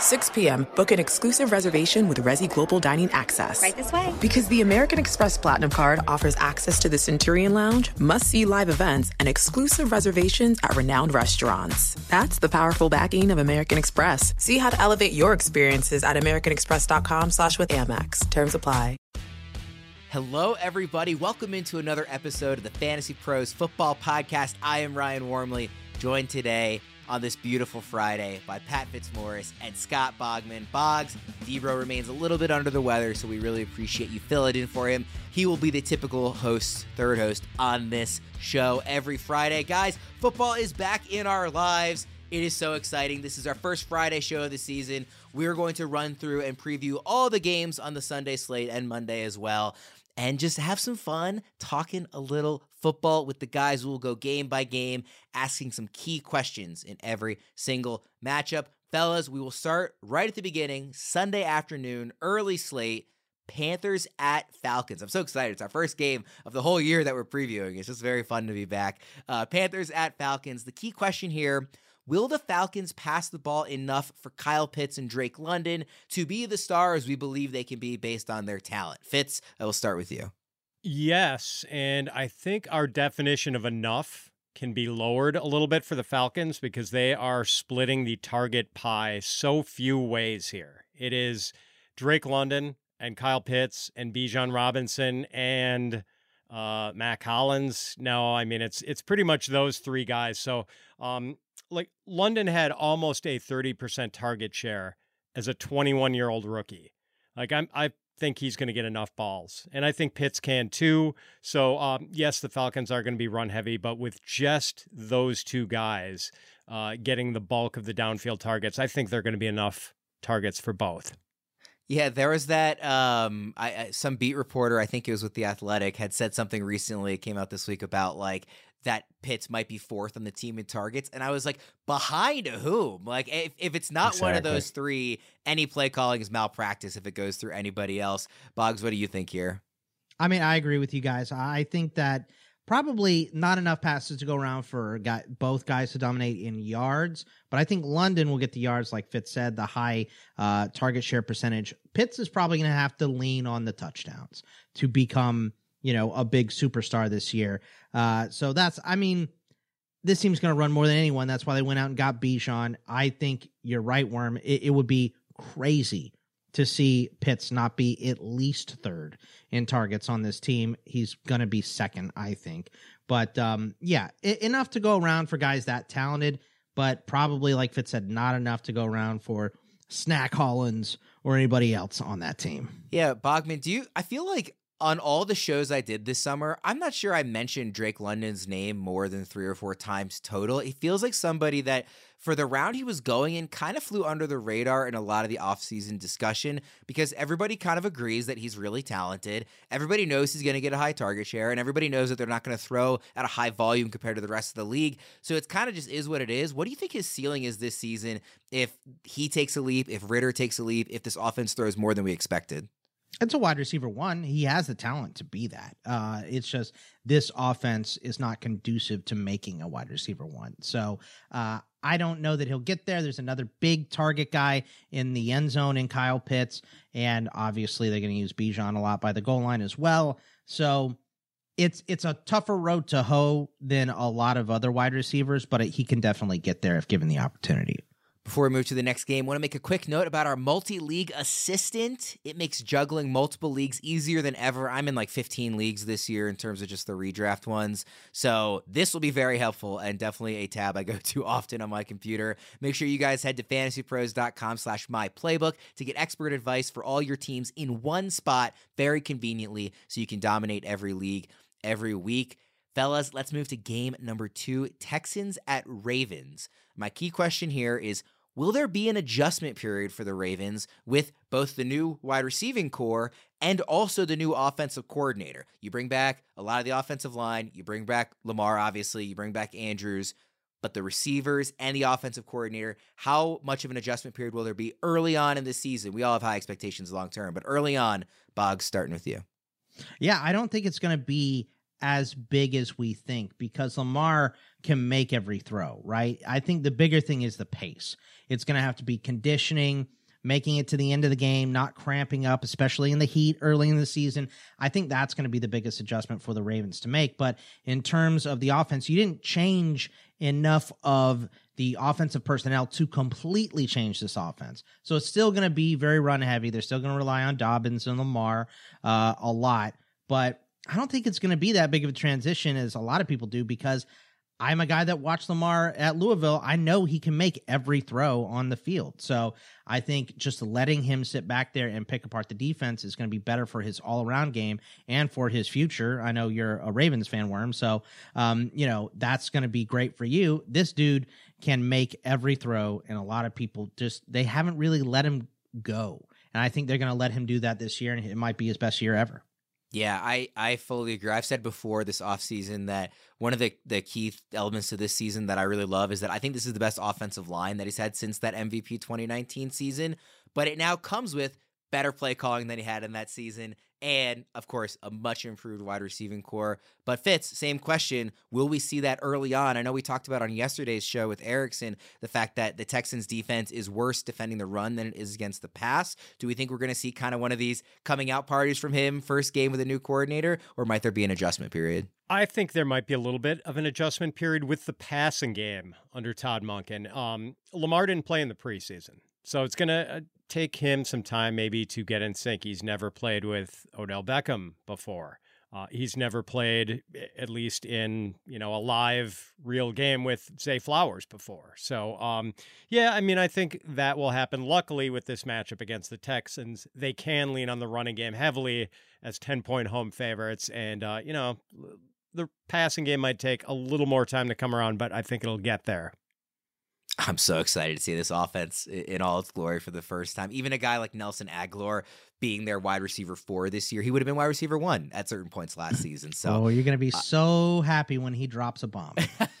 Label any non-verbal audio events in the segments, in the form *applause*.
6 p.m., book an exclusive reservation with Resy Global Dining Access. Right this way. Because the American Express Platinum Card offers access to the Centurion Lounge, must see live events, and exclusive reservations at renowned restaurants. That's the powerful backing of American Express. See how to elevate your experiences at AmericanExpress.com slash with Amex. Terms apply. Hello, everybody. Welcome into another episode of the FantasyPros Football Podcast. I am Ryan Wormeli, joined today on this beautiful Friday by Pat Fitzmaurice and Scott Bogman. Boggs, Debro remains a little bit under the weather, so we really appreciate you filling in for him. He will be the typical host, third host on this show every Friday. Guys, football is back in our lives. It is so exciting. This is our first Friday show of the season. We're going to run through and preview all the games on the Sunday slate and Monday as well and just have some fun talking a little football with the guys. We'll go game by game, asking some key questions in every single matchup. Fellas, we will start right at the beginning, Sunday afternoon, early slate. Panthers at Falcons. I'm so excited. It's our first game of the whole year that we're previewing. It's just very fun to be back. Uh, Panthers at Falcons. The key question here Will the Falcons pass the ball enough for Kyle Pitts and Drake London to be the stars we believe they can be based on their talent? Fitz, I will start with you. Yes. And I think our definition of enough can be lowered a little bit for the Falcons because they are splitting the target pie so few ways here. It is Drake London and Kyle Pitts and Bijan Robinson and uh, Mack Hollins. No, I mean it's it's pretty much those three guys. So um, like London had almost a 30% target share as a 21 year old rookie. Like I'm, I think he's going to get enough balls, and I think Pitts can too. So um, yes, the Falcons are going to be run heavy, but with just those two guys uh, getting the bulk of the downfield targets, I think they're going to be enough targets for both. Yeah, there was that. Um, I, I, some beat reporter, I think it was with the Athletic, had said something recently. It came out this week about like that Pitts might be fourth on the team in targets. And I was like, behind whom? Like, if, if it's not exactly. one of those three, any play calling is malpractice if it goes through anybody else. Boggs, what do you think here? I mean, I agree with you guys. I think that probably not enough passes to go around for guy, both guys to dominate in yards, but I think London will get the yards, like Fitz said, the high uh, target share percentage. Pitts is probably going to have to lean on the touchdowns to become you know, a big superstar this year. Uh, so that's, I mean, this team's going to run more than anyone. That's why they went out and got Bijan. I think you're right, Worm. It, it would be crazy to see Pitts not be at least third in targets on this team. He's going to be second, I think. But um, yeah, I- enough to go around for guys that talented, but probably, like Fitz said, not enough to go around for Snack Hollins or anybody else on that team. Yeah, Bogman, do you? I feel like on all the shows I did this summer, I'm not sure I mentioned Drake London's name more than three or four times total. He feels like somebody that, for the round he was going in, kind of flew under the radar in a lot of the offseason discussion because everybody kind of agrees that he's really talented. Everybody knows he's going to get a high target share, and everybody knows that they're not going to throw at a high volume compared to the rest of the league. So it's kind of just is what it is. What do you think his ceiling is this season if he takes a leap, if Ridder takes a leap, if this offense throws more than we expected? It's a wide receiver one. He has the talent to be that. Uh, it's just this offense is not conducive to making a wide receiver one. So uh, I don't know that he'll get there. There's another big target guy in the end zone in Kyle Pitts, and obviously they're going to use Bijan a lot by the goal line as well. So it's it's a tougher road to hoe than a lot of other wide receivers, but he can definitely get there if given the opportunity. Before we move to the next game, I want to make a quick note about our multi league assistant. It makes juggling multiple leagues easier than ever. I'm in like 15 leagues this year in terms of just the redraft ones. So this will be very helpful and definitely a tab I go to *laughs* often on my computer. Make sure you guys head to fantasypros.com slash my playbook to get expert advice for all your teams in one spot very conveniently so you can dominate every league every week. Fellas, let's move to game number two Texans at Ravens. My key question here is Will there be an adjustment period for the Ravens with both the new wide receiving core and also the new offensive coordinator? You bring back a lot of the offensive line, you bring back Lamar, obviously, you bring back Andrews. but the receivers and the offensive coordinator. How much of an adjustment period will there be early on in the season? We all have high expectations long term, but early on, Boggs, starting with you. Yeah, I don't think it's going to be as big as we think because Lamar can make every throw, right? I think the bigger thing is the pace. It's going to have to be conditioning, making it to the end of the game, not cramping up, especially in the heat early in the season. I think that's going to be the biggest adjustment for the Ravens to make. But in terms of the offense, you didn't change enough of the offensive personnel to completely change this offense. So it's still going to be very run heavy. They're still going to rely on Dobbins and Lamar uh, a lot. But I don't think it's going to be that big of a transition as a lot of people do because I'm a guy that watched Lamar at Louisville. I know he can make every throw on the field. So I think just letting him sit back there and pick apart the defense is going to be better for his all around game and for his future. I know you're a Ravens fan, Worm. So, um, you know, that's going to be great for you. This dude can make every throw, and a lot of people just, they haven't really let him go. And I think they're going to let him do that this year, and it might be his best year ever. Yeah, I, I fully agree. I've said before this offseason that one of the, the key elements to this season that I really love is that I think this is the best offensive line that he's had since that MVP 2019 season. But it now comes with better play calling than he had in that season and of course a much improved wide receiving core. But Fitz, same question: Will we see that early on? I know we talked about on yesterday's show with Erickson the fact that the Texans' defense is worse defending the run than it is against the pass. Do we think we're going to see kind of one of these coming out parties from him first game with a new coordinator, or might there be an adjustment period? I think there might be a little bit of an adjustment period with the passing game under Todd Monken. Um, Lamar didn't play in the preseason. So it's going to uh, take him some time maybe to get in sync. He's never played with Odell Beckham before. Uh, he's never played, at least in you know a live, real game with Zay Flowers before. So, um, yeah, I mean, I think that will happen. Luckily, with this matchup against the Texans, they can lean on the running game heavily as ten point home favorites, and uh, you know, the passing game might take a little more time to come around, but I think it'll get there. I'm so excited to see this offense in all its glory for the first time. Even a guy like Nelson Agholor being their wide receiver four this year, he would have been wide receiver one at certain points last *clears throat* season. So, oh, you're going to be uh, so happy when he drops a bomb. *laughs*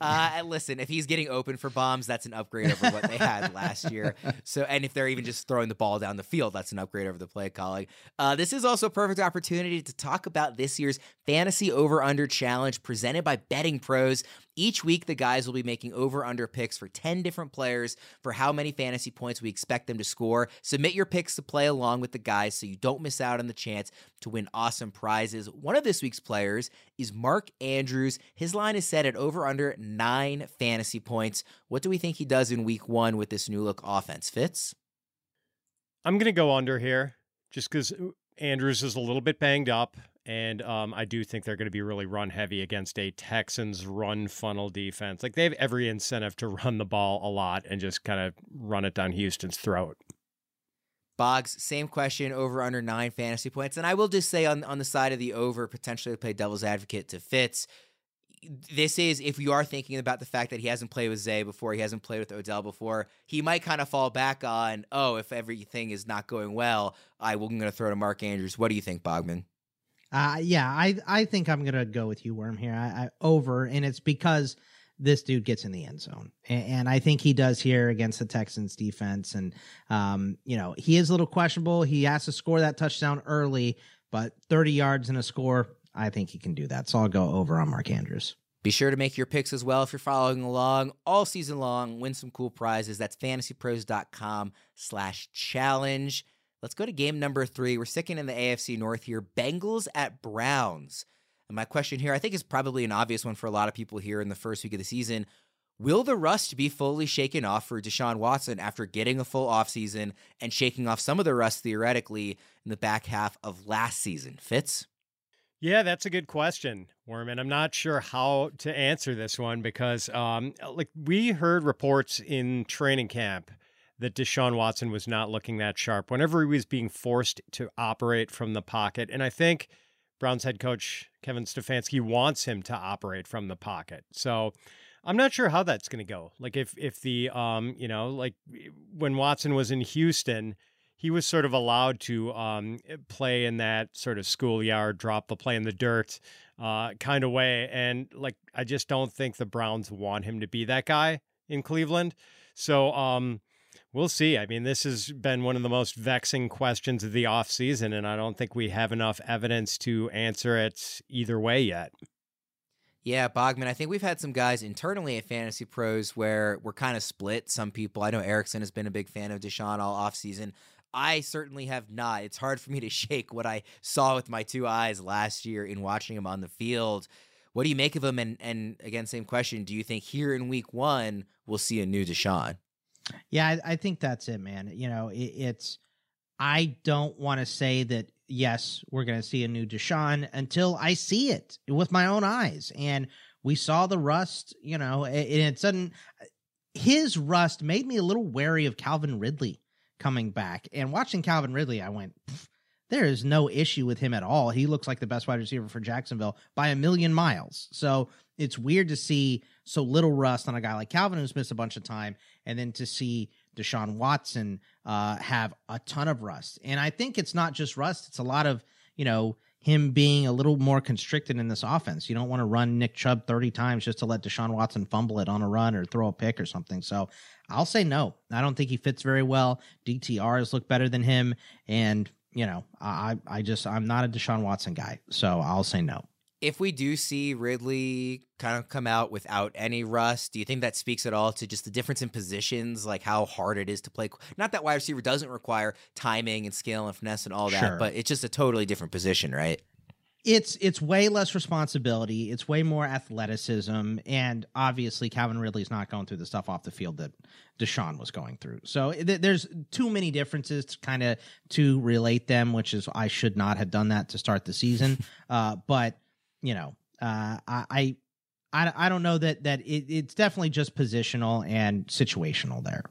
uh, and listen, if he's getting open for bombs, that's an upgrade over what they had last year. So, and if they're even just throwing the ball down the field, that's an upgrade over the play calling. Uh, this is also a perfect opportunity to talk about this year's fantasy over under challenge presented by BettingPros. Each week, the guys will be making over under picks for 10 different players for how many fantasy points we expect them to score. Submit your picks to play along with the guys so you don't miss out on the chance to win awesome prizes. One of this week's players is Mark Andrews. His line is set at over under nine fantasy points. What do we think he does in week one with this new look offense? Fitz? I'm going to go under here just because Andrews is a little bit banged up. And um, I do think they're going to be really run heavy against a Texans run funnel defense. Like they have every incentive to run the ball a lot and just kind of run it down Houston's throat. Boggs, same question, over under nine fantasy points. And I will just say on, on the side of the over, potentially play devil's advocate to Fitz. This is if you are thinking about the fact that he hasn't played with Zay before, he hasn't played with Odell before, he might kind of fall back on, oh, if everything is not going well, I will, I'm going to throw to Mark Andrews. What do you think, Bogman? Uh, yeah, I I think I'm gonna go with you, Worm here. I, I over, and it's because this dude gets in the end zone, and, and, I think he does here against the Texans defense. And um, you know, he is a little questionable. He has to score that touchdown early, but 30 yards and a score, I think he can do that. So I'll go over on Mark Andrews. Be sure to make your picks as well if you're following along all season long. Win some cool prizes. That's fantasypros.com slash challenge. Let's go to game number three. We're sticking in the AFC North here. Bengals at Browns. And my question here, I think, is probably an obvious one for a lot of people here in the first week of the season. Will the rust be fully shaken off for Deshaun Watson after getting a full offseason and shaking off some of the rust theoretically in the back half of last season? Fitz? Yeah, that's a good question, Worman. I'm not sure how to answer this one because, um, like, we heard reports in training camp that Deshaun Watson was not looking that sharp whenever he was being forced to operate from the pocket. And I think Browns head coach Kevin Stefanski wants him to operate from the pocket. So I'm not sure how that's going to go. Like if if the um you know like when Watson was in Houston, he was sort of allowed to um, play in that sort of schoolyard, drop the play in the dirt uh, kind of way. And like, I just don't think the Browns want him to be that guy in Cleveland. So, um, we'll see. I mean, this has been one of the most vexing questions of the offseason, and I don't think we have enough evidence to answer it either way yet. Yeah, Bogman, I think we've had some guys internally at FantasyPros where we're kind of split. Some people, I know Erickson has been a big fan of Deshaun all offseason. I certainly have not. It's hard for me to *laughs* shake what I saw with my two eyes last year in watching him on the field. What do you make of him? And, and again, same question. Do you think here in week one, we'll see a new Deshaun? Yeah, I, I think that's it, man. You know, it, it's, I don't want to say that yes, we're going to see a new Deshaun until I see it with my own eyes. And we saw the rust, you know, and it sudden his rust made me a little wary of Calvin Ridley coming back. And watching Calvin Ridley, I went, there is no issue with him at all. He looks like the best wide receiver for Jacksonville by a million miles. So it's weird to see so little rust on a guy like Calvin who's missed a bunch of time, and then to see Deshaun Watson uh, have a ton of rust. And I think it's not just rust; it's a lot of you know him being a little more constricted in this offense. You don't want to run Nick Chubb 30 times just to let Deshaun Watson fumble it on a run or throw a pick or something. So I'll say no. I don't think he fits very well. DTR has looked better than him. And, you know, I, I just, I'm not a Deshaun Watson guy. So I'll say no if we do see Ridley kind of come out without any rust, do you think that speaks at all to just the difference in positions, like how hard it is to play? Not that wide receiver doesn't require timing and skill and finesse and all that, sure. but it's just a totally different position, right? It's it's way less responsibility. It's way more athleticism, and obviously, Calvin Ridley's not going through the stuff off the field that Deshaun was going through. So th- there's too many differences to kind of to relate them, which is I should not have done that to start the season. *laughs* Uh, but you know, uh, I, I, I don't know that that it, it's definitely just positional and situational there.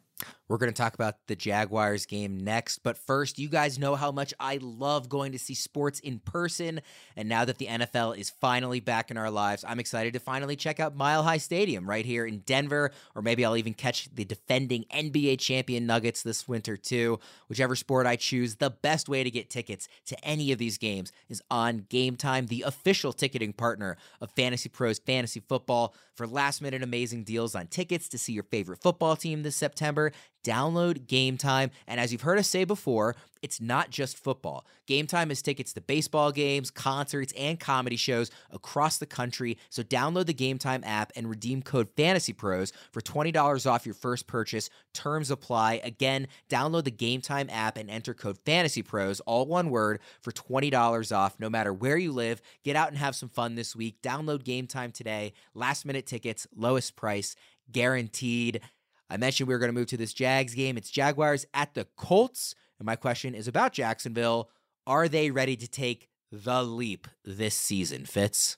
We're going to talk about the Jaguars game next. But first, you guys know how much I love going to see sports in person. And now that the NFL is finally back in our lives, I'm excited to finally check out Mile High Stadium right here in Denver. Or maybe I'll even catch the defending NBA champion Nuggets this winter, too. Whichever sport I choose, the best way to get tickets to any of these games is on Gametime, the official ticketing partner of FantasyPros Fantasy Football. For last minute amazing deals on tickets to see your favorite football team this September, download Gametime. And as you've heard us say before, it's not just football. Gametime has tickets to baseball games, concerts, and comedy shows across the country. So download the Gametime app and redeem code FantasyPros for $20 off your first purchase. Terms apply. Again, download the Gametime app and enter code FantasyPros, all one word, for $20 off no matter where you live. Get out and have some fun this week. Download Gametime today. Last minute tickets, lowest price, guaranteed. I mentioned we were going to move to this Jags game. It's Jaguars at the Colts. And my question is about Jacksonville. Are they ready to take the leap this season, Fitz?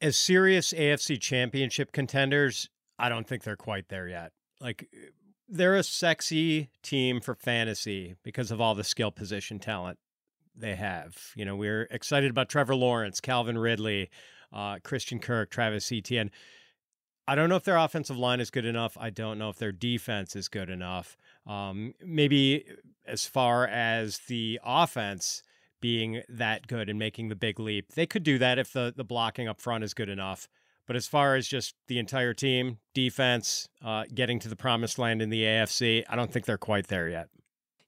As serious AFC championship contenders, I don't think they're quite there yet. Like, they're a sexy team for fantasy because of all the skill position talent they have. You know, we're excited about Trevor Lawrence, Calvin Ridley, uh, Christian Kirk, Travis Etienne. I don't know if their offensive line is good enough. I don't know if their defense is good enough. Um, maybe as far as the offense being that good and making the big leap, they could do that if the the blocking up front is good enough. But as far as just the entire team, defense, uh, getting to the promised land in the AFC, I don't think they're quite there yet.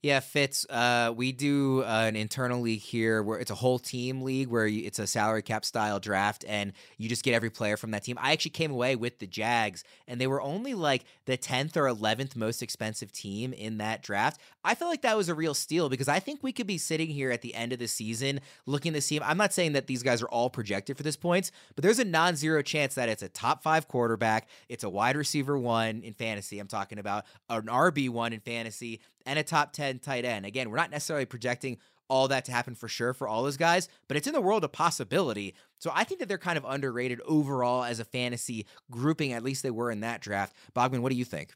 Yeah, Fitz. Uh, we do uh, an internal league here where it's a whole team league where you, it's a salary cap style draft, and you just get every player from that team. I actually came away with the Jags, and they were only like the tenth or eleventh most expensive team in that draft. I feel like that was a real steal because I think we could be sitting here at the end of the season looking to see. I'm not saying that these guys are all projected for this points, but there's a non-zero chance that it's a top five quarterback, it's a wide receiver one in fantasy. I'm talking about an RB one in fantasy and a top 10 tight end. Again, we're not necessarily projecting all that to happen for sure for all those guys, but it's in the world of possibility. So I think that they're kind of underrated overall as a fantasy grouping, at least they were in that draft. Bogman, what do you think?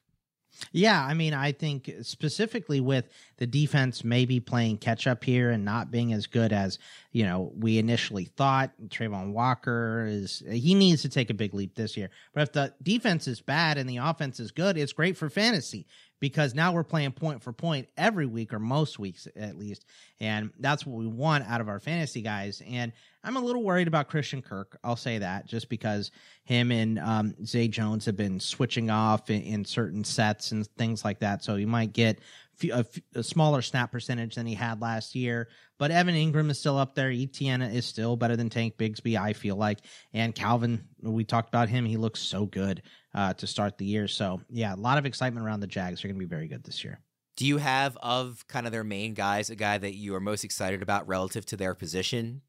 Yeah, I mean, I think specifically with the defense maybe playing catch up here and not being as good as you know we initially thought. Travon Walker is he needs to take a big leap this year. But if the defense is bad and the offense is good, it's great for fantasy because now we're playing point for point every week or most weeks at least. And that's what we want out of our fantasy guys. And I'm a little worried about Christian Kirk. I'll say that just because him and um, Zay Jones have been switching off in, in certain sets and things like that. So you might get a, a, smaller snap percentage than he had last year. But Evan Engram is still up there. Etienne is still better than Tank Bigsby, I feel like. And Calvin, we talked about him. He looks so good uh, to start the year. So, yeah, a lot of excitement around the Jags. They're going to be very good this year. Do you have, of kind of their main guys, a guy that you are most excited about relative to their position?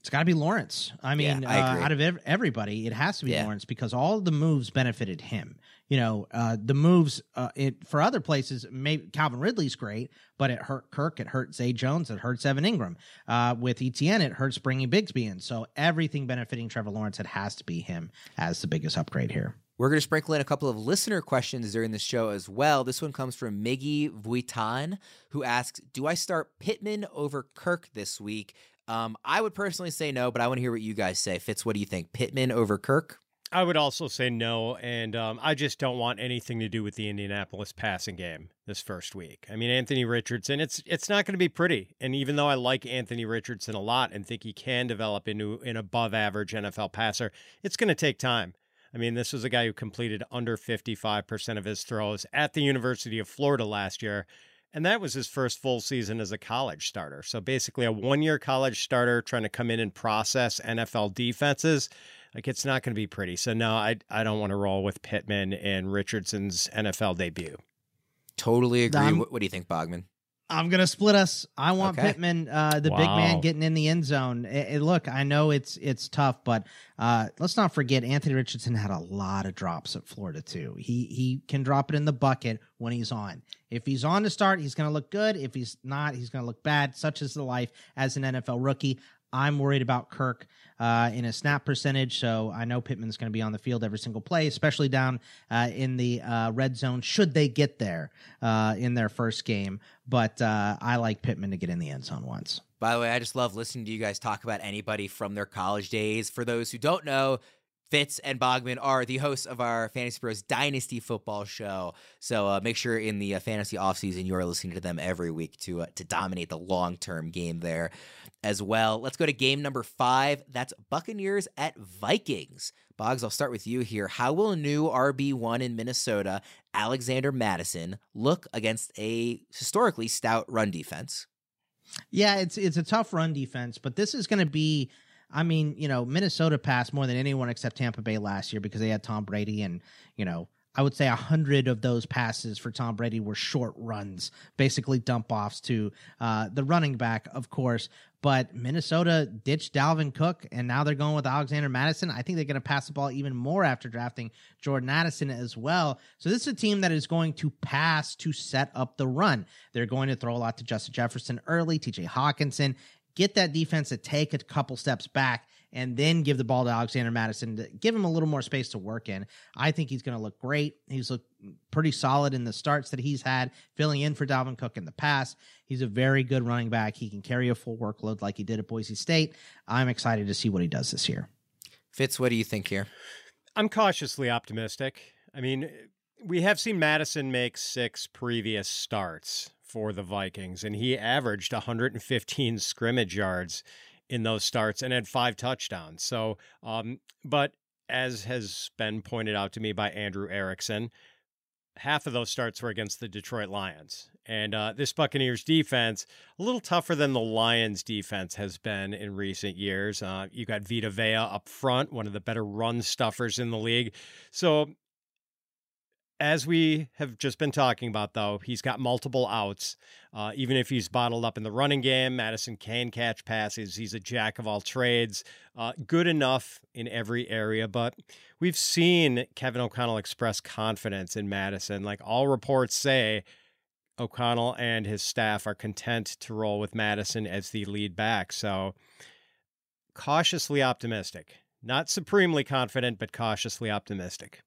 It's got to be Lawrence. I mean, yeah, I uh, out of ev- everybody, it has to be yeah. Lawrence because all the moves benefited him. You know, uh, the moves uh, it, for other places, maybe Calvin Ridley's great, but it hurt Kirk, it hurt Zay Jones, it hurts Evan Engram. Uh, with Etienne, it hurts bringing Bigsby in. So everything benefiting Trevor Lawrence, it has to be him as the biggest upgrade here. We're going to sprinkle in a couple of listener questions during the show as well. This one comes from Miggy Vuitton, who asks Do I start Pittman over Kirk this week? Um, I would personally say no, but I want to hear what you guys say. Fitz, what do you think? Pittman over Kirk? I would also say no, and um, I just don't want anything to do with the Indianapolis passing game this first week. I mean, Anthony Richardson, it's it's not going to be pretty. And even though I like Anthony Richardson a lot and think he can develop into an above average NFL passer, it's going to take time. I mean, this was a guy who completed under 55% of his throws at the University of Florida last year. And that was his first full season as a college starter. So basically, a one year college starter trying to come in and process NFL defenses. Like, it's not going to be pretty. So, no, I, I don't want to roll with Pittman and Richardson's NFL debut. Totally agree. what, what do you think, Bogman? I'm gonna split us. I want okay. Pittman, uh, the wow. big man, getting in the end zone. It, it, look, I know it's it's tough, but uh, let's not forget Anthony Richardson had a lot of drops at Florida too. He he can drop it in the bucket when he's on. If he's on to start, he's gonna look good. If he's not, he's gonna look bad. Such is the life as an NFL rookie. I'm worried about Kirk uh, in a snap percentage, so I know Pittman's going to be on the field every single play, especially down uh, in the uh, red zone. Should they get there uh, in their first game? But uh, I like Pittman to get in the end zone once. By the way, I just love listening to you guys talk about anybody from their college days. For those who don't know, Fitz and Bogman are the hosts of our FantasyPros Dynasty Football Show. So uh, make sure in the uh, fantasy offseason you are listening to them every week to uh, to dominate the long term game there as well. Let's go to game number five. That's Buccaneers at Vikings. Boggs, I'll start with you here. How will new RB1 in Minnesota, Alexander Mattison, look against a historically stout run defense? Yeah, it's it's a tough run defense, but this is going to be I mean, you know, Minnesota passed more than anyone except Tampa Bay last year because they had Tom Brady and, you know, I would say a hundred of those passes for Tom Brady were short runs, basically dump offs to uh, the running back, of course. But Minnesota ditched Dalvin Cook, and now they're going with Alexander Mattison. I think they're going to pass the ball even more after drafting Jordan Addison as well. So this is a team that is going to pass to set up the run. They're going to throw a lot to Justin Jefferson early, T.J. Hockenson, get that defense to take a couple steps back and then give the ball to Alexander Mattison to give him a little more space to work in. I think he's going to look great. He's looked pretty solid in the starts that he's had, filling in for Dalvin Cook in the past. He's a very good running back. He can carry a full workload like he did at Boise State. I'm excited to see what he does this year. Fitz, what do you think here? I'm cautiously optimistic. I mean, we have seen Mattison make six previous starts for the Vikings, and he averaged 115 scrimmage yards in those starts and had five touchdowns. So, um, but as has been pointed out to me by Andrew Erickson, half of those starts were against the Detroit Lions. And uh, this Buccaneers defense, a little tougher than the Lions defense has been in recent years. Uh, you got Vita Vea up front, one of the better run stuffers in the league. So as we have just been talking about, though, he's got multiple outs. Uh, even if he's bottled up in the running game, Mattison can catch passes. He's a jack of all trades, uh, good enough in every area. But we've seen Kevin O'Connell express confidence in Mattison. Like all reports say, O'Connell and his staff are content to roll with Mattison as the lead back. So cautiously optimistic. Not supremely confident, but cautiously optimistic.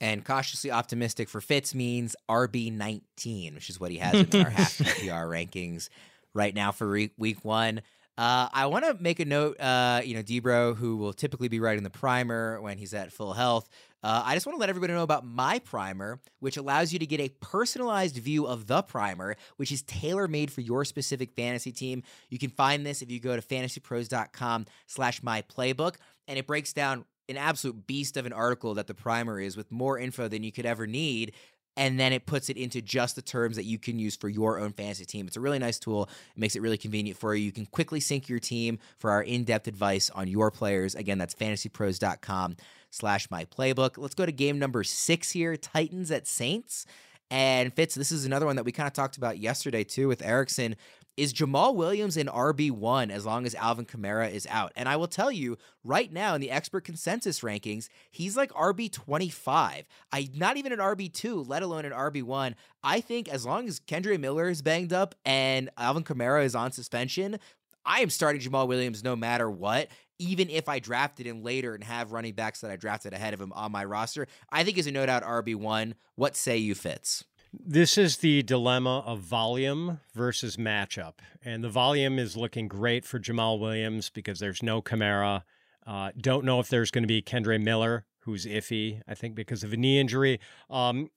And cautiously optimistic for Fitz means RB19, which is what he has in our half *laughs* PPR rankings right now for re- week one. Uh, I want to make a note. Uh, you know, Debro, who will typically be writing the primer when he's at full health, uh, I just want to let everybody know about my primer, which allows you to get a personalized view of the primer, which is tailor made for your specific fantasy team. You can find this if you go to fantasypros.com slash my playbook, and it breaks down an absolute beast of an article that the primer is with more info than you could ever need and then it puts it into just the terms that you can use for your own fantasy team. It's a really nice tool. It makes it really convenient for you. You can quickly sync your team for our in-depth advice on your players. Again, that's fantasypros.com slash my playbook. Let's go to game number six here, Titans at Saints. And Fitz, this is another one that we kind of talked about yesterday too with Erickson. Is Jamaal Williams an RB1 as long as Alvin Kamara is out? And I will tell you right now in the expert consensus rankings, he's like RB25. I not even an RB2, let alone an RB1. I think as long as Kendre Miller is banged up and Alvin Kamara is on suspension, I am starting Jamaal Williams no matter what. Even if I drafted him later and have running backs that I drafted ahead of him on my roster, I think he's a no doubt RB1. What say you, Fitz? This is the dilemma of volume versus matchup. And the volume is looking great for Jamaal Williams because there's no Kamara. Uh, don't know if there's going to be Kendre Miller, who's iffy, I think, because of a knee injury. Um,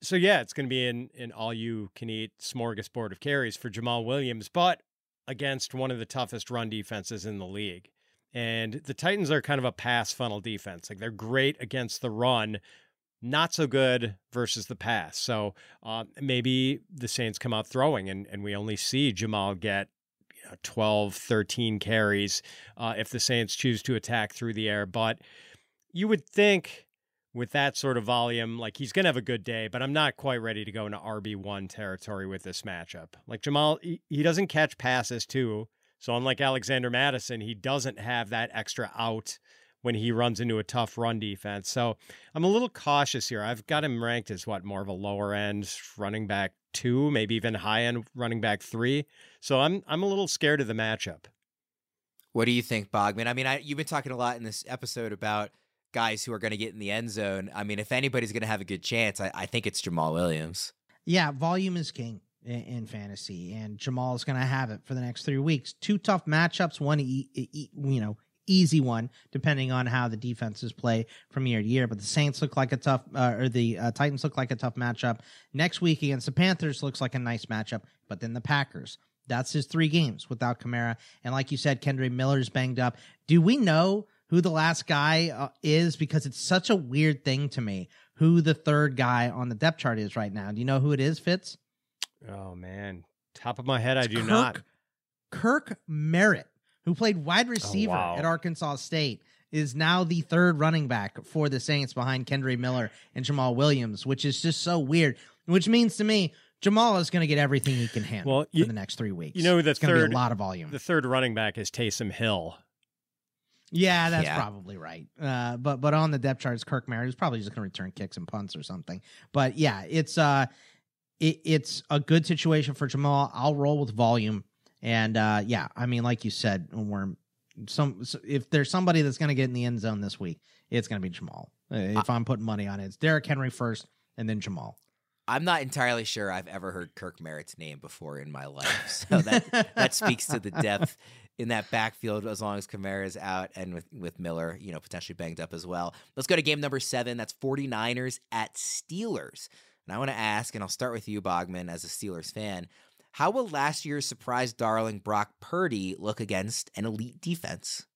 so, yeah, it's going to be an, an all you can eat smorgasbord of carries for Jamaal Williams, but against one of the toughest run defenses in the league. And the Titans are kind of a pass funnel defense. Like they're great against the run, not so good versus the pass. So uh, maybe the Saints come out throwing and, and we only see Jamaal get you know, 12, 13 carries uh, if the Saints choose to attack through the air. But you would think with that sort of volume, like he's going to have a good day, but I'm not quite ready to go into RB1 territory with this matchup. Like Jamaal, he, he doesn't catch passes too. So unlike Alexander Mattison, he doesn't have that extra out when he runs into a tough run defense. So I'm a little cautious here. I've got him ranked as what more of a lower end running back two, maybe even high end running back three. So I'm I'm a little scared of the matchup. What do you think, Bogman? I mean, I, you've been talking a lot in this episode about guys who are going to get in the end zone. I mean, if anybody's going to have a good chance, I, I, think it's Jamaal Williams. Yeah, volume is king in, in fantasy, and Jamaal is going to have it for the next three weeks. Two tough matchups, one e- e- you know easy one, depending on how the defenses play from year to year. But the Saints look like a tough, uh, or the uh, Titans look like a tough matchup. Next week against the Panthers looks like a nice matchup, but then the Packers. That's his three games without Kamara. And like you said, Kendre Miller's banged up. Do we know who the last guy uh, is? Because it's such a weird thing to me who the third guy on the depth chart is right now. Do you know who it is, Fitz? Oh, man. Top of my head, it's I do Kirk, not. Kirk Merritt who played wide oh, receiver oh, wow. at Arkansas State, is now the third running back for the Saints behind Kendre Miller and Jamaal Williams, which is just so weird. Which means to me, Jamaal is going to get everything he can handle well, you, for the next three weeks. You know, the it's third a lot of volume. The third running back is Taysom Hill. Yeah, that's yeah. probably right. Uh, but but on the depth chart is Kirk Merritt, who's probably just going to return kicks and punts or something. But yeah, it's uh, it, it's a good situation for Jamal. I'll roll with volume. And uh, yeah, I mean, like you said, we're some if there's somebody that's going to get in the end zone this week, it's going to be Jamaal. Uh, if I'm putting money on it, it's Derrick Henry first, and then Jamaal. I'm not entirely sure I've ever heard Kirk Merritt's name before in my life, *laughs* so that that speaks to the depth in that backfield as long as Kamara's out and with, with Miller, you know, potentially banged up as well. Let's go to game number seven. That's 49ers at Steelers. And I want to ask, and I'll start with you, Bogman, as a Steelers fan. How will last year's surprise darling Brock Purdy look against an elite defense?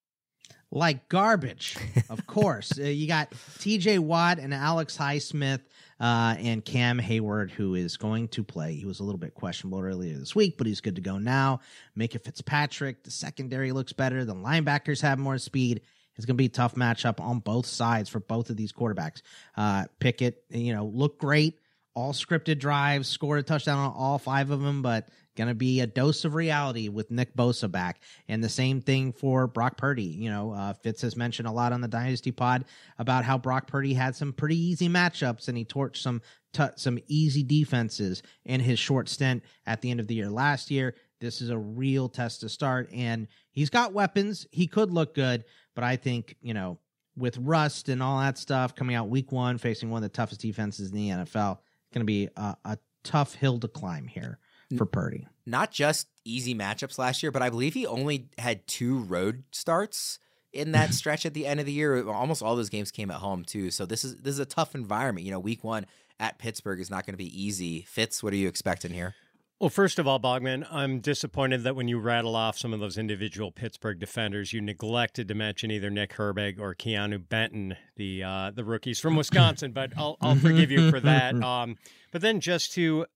Like garbage, *laughs* of course. uh, you got TJ Watt and Alex Highsmith uh, and Cam Heyward, who is going to play. He was a little bit questionable earlier this week, but he's good to go now. Minkah Fitzpatrick, the secondary looks better. The linebackers have more speed. It's going to be a tough matchup on both sides for both of these quarterbacks. Uh, Pickett, you know, look great all scripted drives, scored a touchdown on all five of them, but going to be a dose of reality with Nick Bosa back. And the same thing for Brock Purdy. You know, uh, Fitz has mentioned a lot on the Dynasty Pod about how Brock Purdy had some pretty easy matchups and he torched some t- some easy defenses in his short stint at the end of the year last year. This is a real test to start, and he's got weapons. He could look good, but I think you know with rust and all that stuff coming out week one, facing one of the toughest defenses in the NFL going to be a, a tough hill to climb here for Purdy. Not just easy matchups last year, but I believe he only had two road starts in that *laughs* stretch at the end of the year. Almost all those games came at home too. So this is this is a tough environment. You know, week one at Pittsburgh is not going to be easy. Fitz, what are you expecting here? Well, first of all, Bogman, I'm disappointed that when you rattle off some of those individual Pittsburgh defenders, you neglected to mention either Nick Herbig or Keanu Benton, the uh, the rookies from Wisconsin. but I'll, I'll forgive you for that. *laughs* Um, but then just to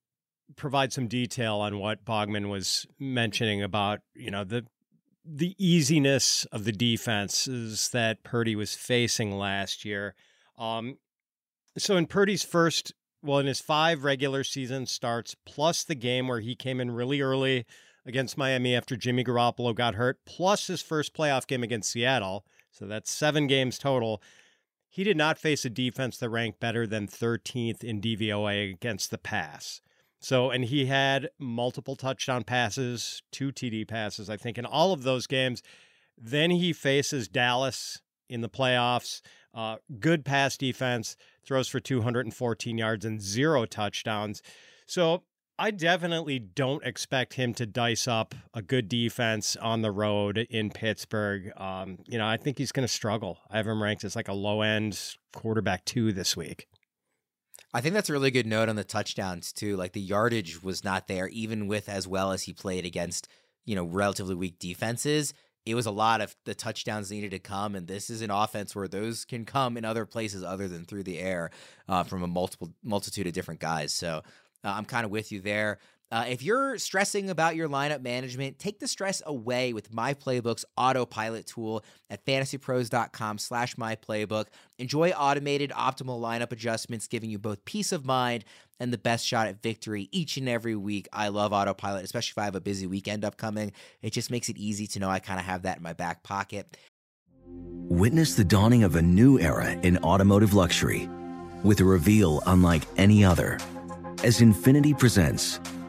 provide some detail on what Bogman was mentioning about, you know, the the easiness of the defenses that Purdy was facing last year. Um, so in Purdy's first, well, in his five regular season starts, plus the game where he came in really early against Miami after Jimmy Garoppolo got hurt, plus his first playoff game against Seattle, so that's seven games total. He did not face a defense that ranked better than 13th in DVOA against the pass. So, and he had multiple touchdown passes, two TD passes, I think, in all of those games. Then he faces Dallas in the playoffs. Uh, good pass defense, throws for 214 yards and zero touchdowns. So I definitely don't expect him to dice up a good defense on the road in Pittsburgh. Um, you know, I think he's going to struggle. I have him ranked as like a low end quarterback two this week. I think that's a really good note on the touchdowns too. Like the yardage was not there, even with as well as he played against, you know, relatively weak defenses. It was a lot of the touchdowns needed to come, and this is an offense where those can come in other places other than through the air uh, from a multiple multitude of different guys. So uh, I'm kind of with you there. Uh, if you're stressing about your lineup management, take the stress away with My Playbook's autopilot tool at fantasypros.com slash myplaybook. Enjoy automated optimal lineup adjustments, giving you both peace of mind and the best shot at victory each and every week. I love autopilot, especially if I have a busy weekend upcoming. It just makes it easy to know I kind of have that in my back pocket. Witness the dawning of a new era in automotive luxury with a reveal unlike any other as Infiniti presents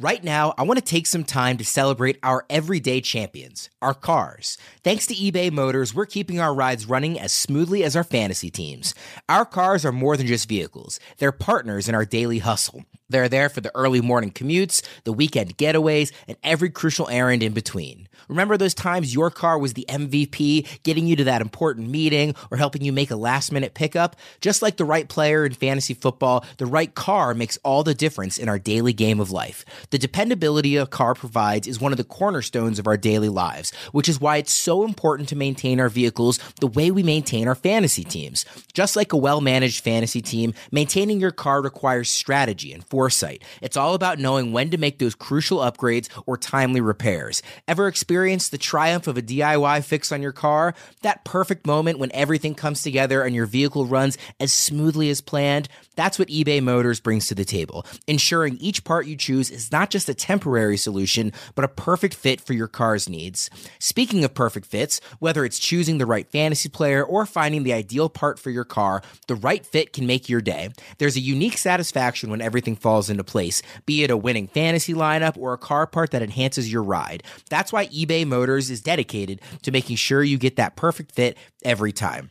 Right now, I want to take some time to celebrate our everyday champions, our cars. Thanks to eBay Motors, we're keeping our rides running as smoothly as our fantasy teams. Our cars are more than just vehicles, they're partners in our daily hustle. They're there for the early morning commutes, the weekend getaways, and every crucial errand in between. Remember those times your car was the MVP, getting you to that important meeting or helping you make a last minute pickup? Just like the right player in fantasy football, the right car makes all the difference in our daily game of life. The dependability a car provides is one of the cornerstones of our daily lives, which is why it's so important to maintain our vehicles the way we maintain our fantasy teams. Just like a well managed fantasy team, maintaining your car requires strategy and foresight. It's all about knowing when to make those crucial upgrades or timely repairs. Ever experienced the triumph of a DIY fix on your car? That perfect moment when everything comes together and your vehicle runs as smoothly as planned? That's what eBay Motors brings to the table, ensuring each part you choose is not just a temporary solution, but a perfect fit for your car's needs. Speaking of perfect fits, whether it's choosing the right fantasy player or finding the ideal part for your car, the right fit can make your day. There's a unique satisfaction when everything falls into place, be it a winning fantasy lineup or a car part that enhances your ride. That's why eBay Motors is dedicated to making sure you get that perfect fit every time.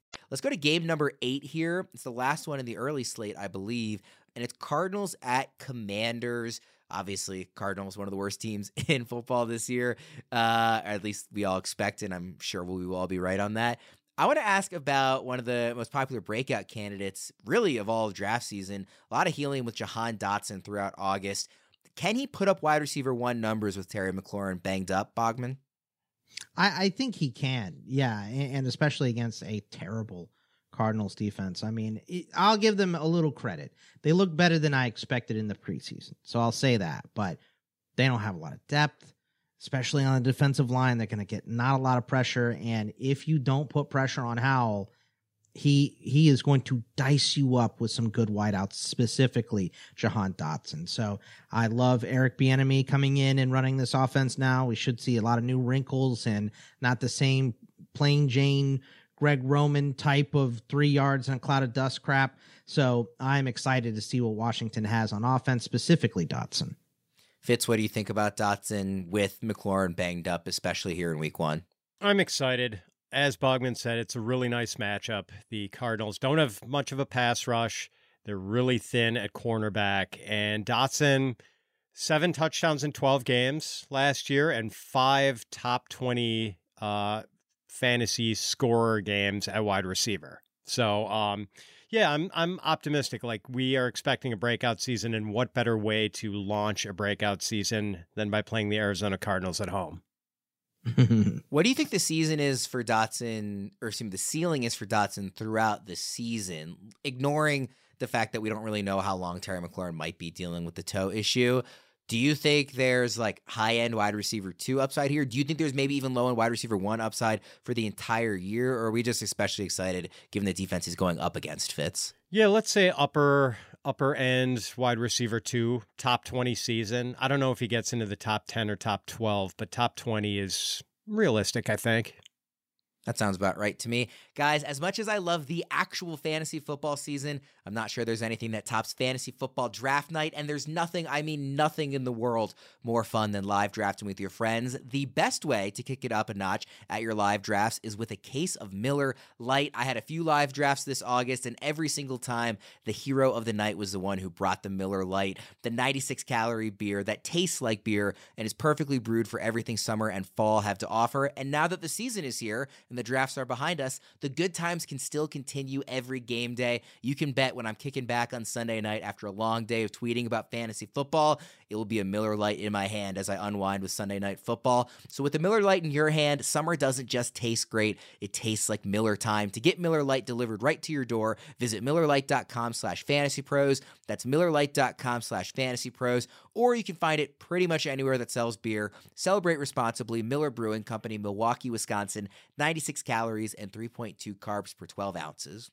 Let's go to game number eight here. It's the last one in the early slate, I believe, and it's Cardinals at Commanders. Obviously, Cardinals one of the worst teams *laughs* in football this year. Uh, at least we all expect, and I'm sure we will all be right on that. I want to ask about one of the most popular breakout candidates, really, of all draft season. A lot of healing with Jahan Dotson throughout August. Can he put up wide receiver one numbers with Terry McLaurin banged up, Bogman? I, I think he can, yeah, and, and especially against a terrible Cardinals defense. I mean, it, I'll give them a little credit. They look better than I expected in the preseason, so I'll say that. But they don't have a lot of depth, especially on the defensive line. They're going to get not a lot of pressure, and if you don't put pressure on Howell, he he is going to dice you up with some good wideouts, specifically Jahan Dotson. So I love Eric Bieniemy coming in and running this offense now. We should see a lot of new wrinkles and not the same plain Jane Greg Roman type of three yards and a cloud of dust crap. So I'm excited to see what Washington has on offense, specifically Dotson. Fitz, what do you think about Dotson with McLaurin banged up, especially here in week one? I'm excited as Bogman said, it's a really nice matchup. The Cardinals don't have much of a pass rush. They're really thin at cornerback. And Dotson, seven touchdowns in 12 games last year and five top 20 uh, fantasy scorer games at wide receiver. So, um, yeah, I'm I'm optimistic. Like we are expecting a breakout season, and what better way to launch a breakout season than by playing the Arizona Cardinals at home? *laughs* what do you think the season is for Dotson, or excuse me, the ceiling is for Dotson throughout the season, ignoring the fact that we don't really know how long Terry McLaurin might be dealing with the toe issue? Do you think there's like high end wide receiver two upside here? Do you think there's maybe even low end wide receiver one upside for the entire year? Or are we just especially excited given the defense is going up against Fitz? Yeah, let's say upper upper end wide receiver two, top 20 season. I don't know if he gets into the top 10 or top 12, but top 20 is realistic, I think. That sounds about right to me. Guys, as much as I love the actual fantasy football season, I'm not sure there's anything that tops fantasy football draft night, and there's nothing, I mean nothing in the world more fun than live drafting with your friends. The best way to kick it up a notch at your live drafts is with a case of Miller Lite. I had a few live drafts this August, and every single time the hero of the night was the one who brought the Miller Lite, the 96 calorie beer that tastes like beer and is perfectly brewed for everything summer and fall have to offer. And now that the season is here, and the drafts are behind us, the good times can still continue every game day. You can bet when I'm kicking back on Sunday night after a long day of tweeting about fantasy football, it will be a Miller Lite in my hand as I unwind with Sunday night football. So with the Miller Lite in your hand, summer doesn't just taste great, it tastes like Miller time. To get Miller Lite delivered right to your door, visit MillerLite.com slash fantasy pros. That's MillerLite.com slash fantasy pros, or you can find it pretty much anywhere that sells beer. Celebrate responsibly. Miller Brewing Company, Milwaukee, Wisconsin, 96 calories and 3.2 carbs per 12 ounces.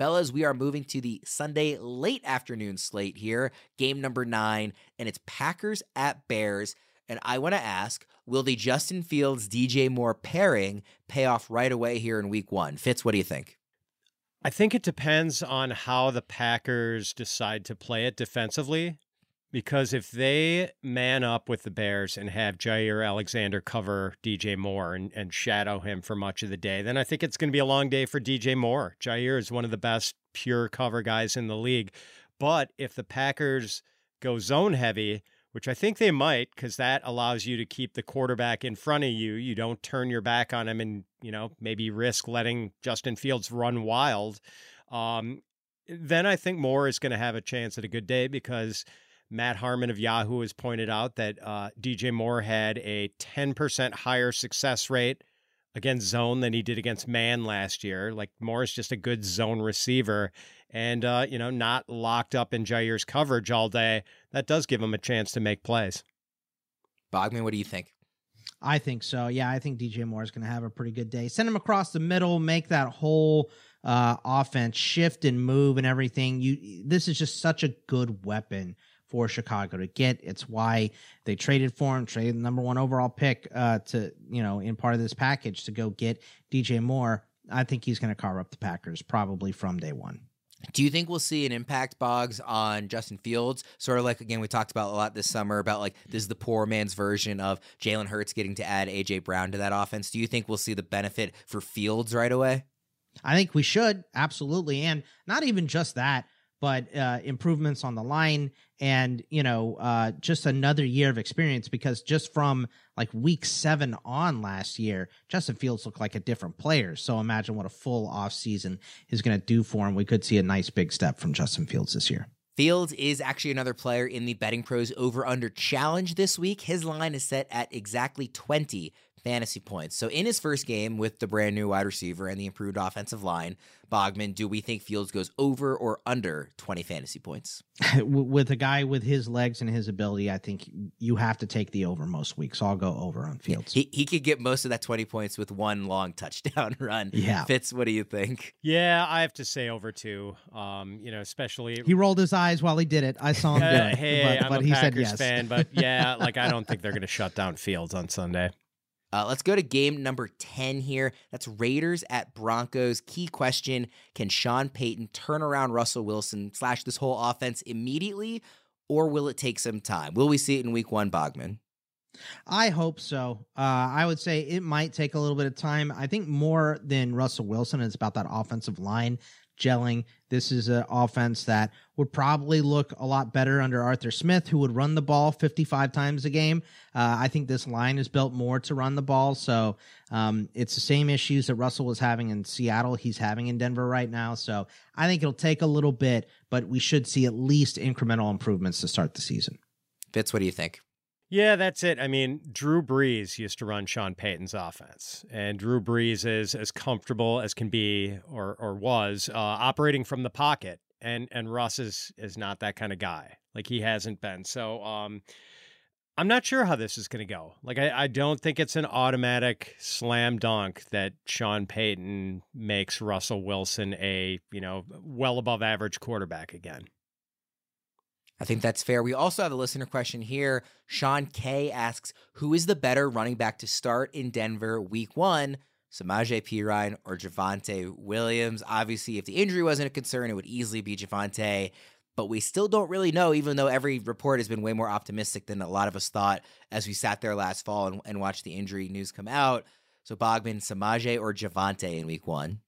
Fellas, we are moving to the Sunday late afternoon slate here, game number nine, and it's Packers at Bears. And I want to ask will the Justin Fields DJ Moore pairing pay off right away here in week one? Fitz, what do you think? I think it depends on how the Packers decide to play it defensively. Because if they man up with the Bears and have Jaire Alexander cover DJ Moore and, and shadow him for much of the day, then I think it's going to be a long day for DJ Moore. Jaire is one of the best pure cover guys in the league. But if the Packers go zone heavy, which I think they might, because that allows you to keep the quarterback in front of you. You don't turn your back on him and, you know, maybe risk letting Justin Fields run wild. Um, then I think Moore is going to have a chance at a good day because Matt Harmon of Yahoo has pointed out that uh, DJ Moore had a 10% higher success rate against zone than he did against man last year. Like Moore is just a good zone receiver and, uh, you know, not locked up in Jaire's coverage all day. That does give him a chance to make plays. Bogman, what do you think? I think so. Yeah, I think DJ Moore is going to have a pretty good day. Send him across the middle, make that whole uh, offense shift and move and everything. You, this is just such a good weapon for Chicago to get. It's why they traded for him, traded the number one overall pick uh, to, you know, in part of this package to go get DJ Moore. I think he's going to carve up the Packers probably from day one. Do you think we'll see an impact, Boggs, on Justin Fields? Sort of like, again, we talked about a lot this summer about like this is the poor man's version of Jalen Hurts getting to add A.J. Brown to that offense. Do you think we'll see the benefit for Fields right away? I think we should absolutely, and not even just that, but uh, improvements on the line and you know uh, just another year of experience because just from like week seven on last year justin fields looked like a different player. So imagine what a full off season is going to do for him. We could see a nice big step from justin fields this year. Fields is actually another player in the BettingPros over under challenge this week. His line is set at exactly 20 fantasy points. So in his first game with the brand new wide receiver and the improved offensive line, Bogman, do we think Fields goes over or under 20 fantasy points? *laughs* with a guy with his legs and his ability, I think you have to take the over most weeks. So I'll go over on Fields. He, he could get most of that 20 points with one long *laughs* touchdown run. Yeah. Fitz, what do you think? Yeah, I have to say over too. Um, you know, especially he rolled his eyes while he did it. I saw him uh, do it. Hey, but, I'm but a he Packers said yes. fan, but *laughs* yeah, like I don't think they're going to shut down Fields on Sunday. Uh, let's go to game number 10 here. That's Raiders at Broncos. Key question Can Sean Payton turn around Russell Wilson slash this whole offense immediately, or will it take some time? Will we see it in week one, Bogman? I hope so. Uh, I would say it might take a little bit of time. I think more than Russell Wilson, it's about that offensive line gelling. This is an offense that would probably look a lot better under Arthur Smith, who would run the ball 55 times a game. Uh, I think this line is built more to run the ball. So um, it's the same issues that Russell was having in Seattle, he's having in Denver right now. So I think it'll take a little bit, but we should see at least incremental improvements to start the season. Fitz, what do you think? Yeah, that's it. I mean, Drew Brees used to run Sean Payton's offense, and Drew Brees is as comfortable as can be, or or was, uh, operating from the pocket. And and Russ is is not that kind of guy. Like he hasn't been. So um, I'm not sure how this is going to go. Like I, I don't think it's an automatic slam dunk that Sean Payton makes Russell Wilson a you know well above average quarterback again. I think that's fair. We also have a listener question here. Sean K asks, who is the better running back to start in Denver week one? Samaje Perine or Javonte Williams? Obviously, if the injury wasn't a concern, it would easily be Javonte. But we still don't really know, even though every report has been way more optimistic than a lot of us thought as we sat there last fall and, and watched the injury news come out. So Bogman, Samaje, or Javonte in week one?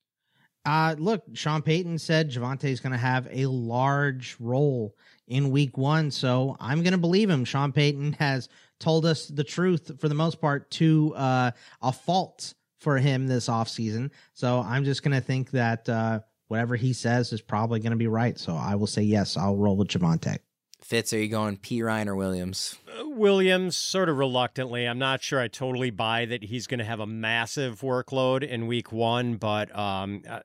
Uh, look, Sean Payton said Javonte is going to have a large role in week one. So I'm going to believe him. Sean Payton *laughs* has told us the truth for the most part to uh, a fault for him this offseason. So I'm just going to think that uh, whatever he says is probably going to be right. So I will say yes, I'll roll with Javonte. Fitz, are you going Perine or Williams? Uh, Williams, sort of reluctantly. I'm not sure I totally buy that he's going to have a massive workload in week one, but um, uh,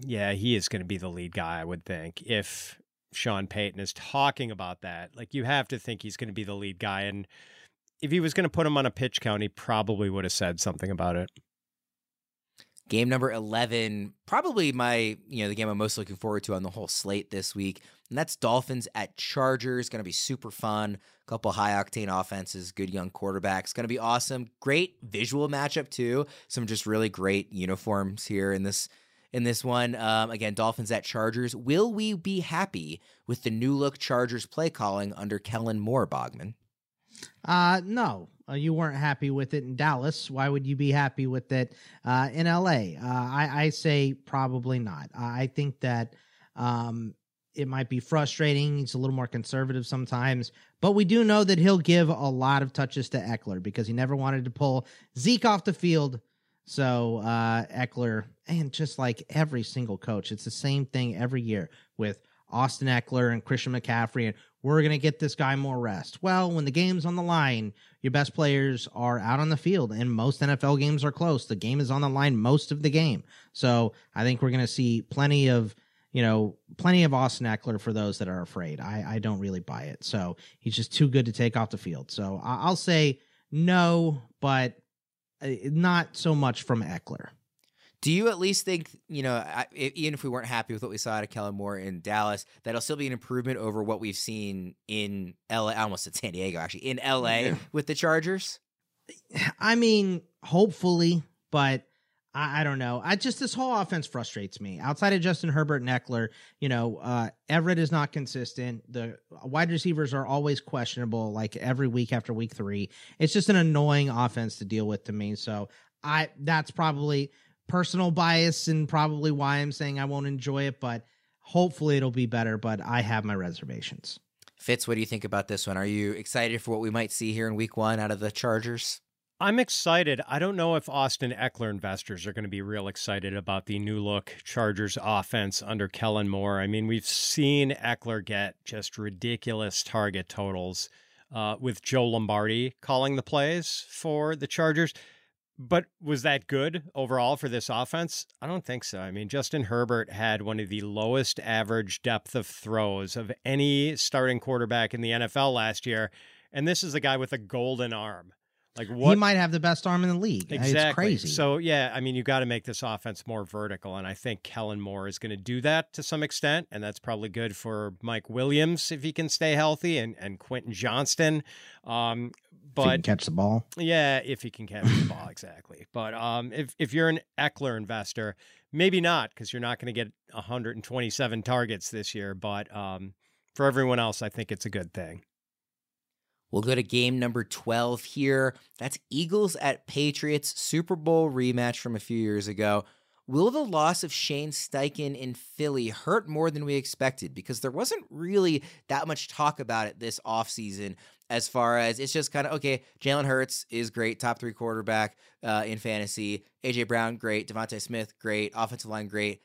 yeah, he is going to be the lead guy, I would think. If Sean Payton is talking about that. Like you have to think he's going to be the lead guy. And if he was going to put him on a pitch count, he probably would have said something about it. Game number 11, probably my, you know, the game I'm most looking forward to on the whole slate this week. And that's Dolphins at Chargers. Going to be super fun. A couple high octane offenses, good young quarterbacks. Going to be awesome. Great visual matchup, too. Some just really great uniforms here in this in this one. Um, again, Dolphins at Chargers. Will we be happy with the new look Chargers play calling under Kellen Moore, Bogman? Uh, no, uh, you weren't happy with it in Dallas. Why would you be happy with it uh, in LA? Uh, I, I, say probably not. I think that um, it might be frustrating. He's a little more conservative sometimes, but we do know that he'll give a lot of touches to Ekeler because he never wanted to pull Zeke off the field so uh, Ekeler, and just like every single coach, it's the same thing every year with Austin Ekeler and Christian McCaffrey, and we're going to get this guy more rest. Well, when the game's on the line, your best players are out on the field, and most NFL games are close. The game is on the line most of the game. So I think we're going to see plenty of, you know, plenty of Austin Ekeler for those that are afraid. I, I don't really buy it. So he's just too good to take off the field. So I'll say no, but uh, not so much from Ekeler. Do you at least think, you know, even if we weren't happy with what we saw out of Kellen Moore in Dallas, that'll still be an improvement over what we've seen in LA? I almost said San Diego, actually, in LA yeah. with the Chargers? I mean, hopefully, but I, I, don't know. I just this whole offense frustrates me. Outside of Justin Herbert and Ekeler, you know, uh, Everett is not consistent. The wide receivers are always questionable, like every week after week three. It's just an annoying offense to deal with to me. So I that's probably personal bias and probably why I'm saying I won't enjoy it, but hopefully it'll be better. But I have my reservations. Fitz, what do you think about this one? Are you excited for what we might see here in week one out of the Chargers? I'm excited. I don't know if Austin Ekeler investors are going to be real excited about the new look Chargers offense under Kellen Moore. I mean, we've seen Ekeler get just ridiculous target totals uh, with Joe Lombardi calling the plays for the Chargers. But was that good overall for this offense? I don't think so. I mean, Justin Herbert had one of the lowest average depth of throws of any starting quarterback in the NFL last year. And this is a guy with a golden arm. Like what? He might have the best arm in the league. Exactly. It's crazy. So yeah, I mean, you got to make this offense more vertical, and I think Kellen Moore is going to do that to some extent, and that's probably good for Mike Williams if he can stay healthy, and and Quentin Johnston. Um, but catch the ball. Yeah, if he can catch the ball, *laughs* exactly. But um, if if you're an Ekeler investor, maybe not because you're not going to get 127 targets this year. But um, for everyone else, I think it's a good thing. We'll go to game number 12 here. That's Eagles at Patriots, Super Bowl rematch from a few years ago. Will the loss of Shane Steichen in Philly hurt more than we expected? Because there wasn't really that much talk about it this offseason as far as it's just kind of okay, Jalen Hurts is great, top three quarterback uh, in fantasy. AJ Brown, great. DeVonta Smith, great. Offensive line, great.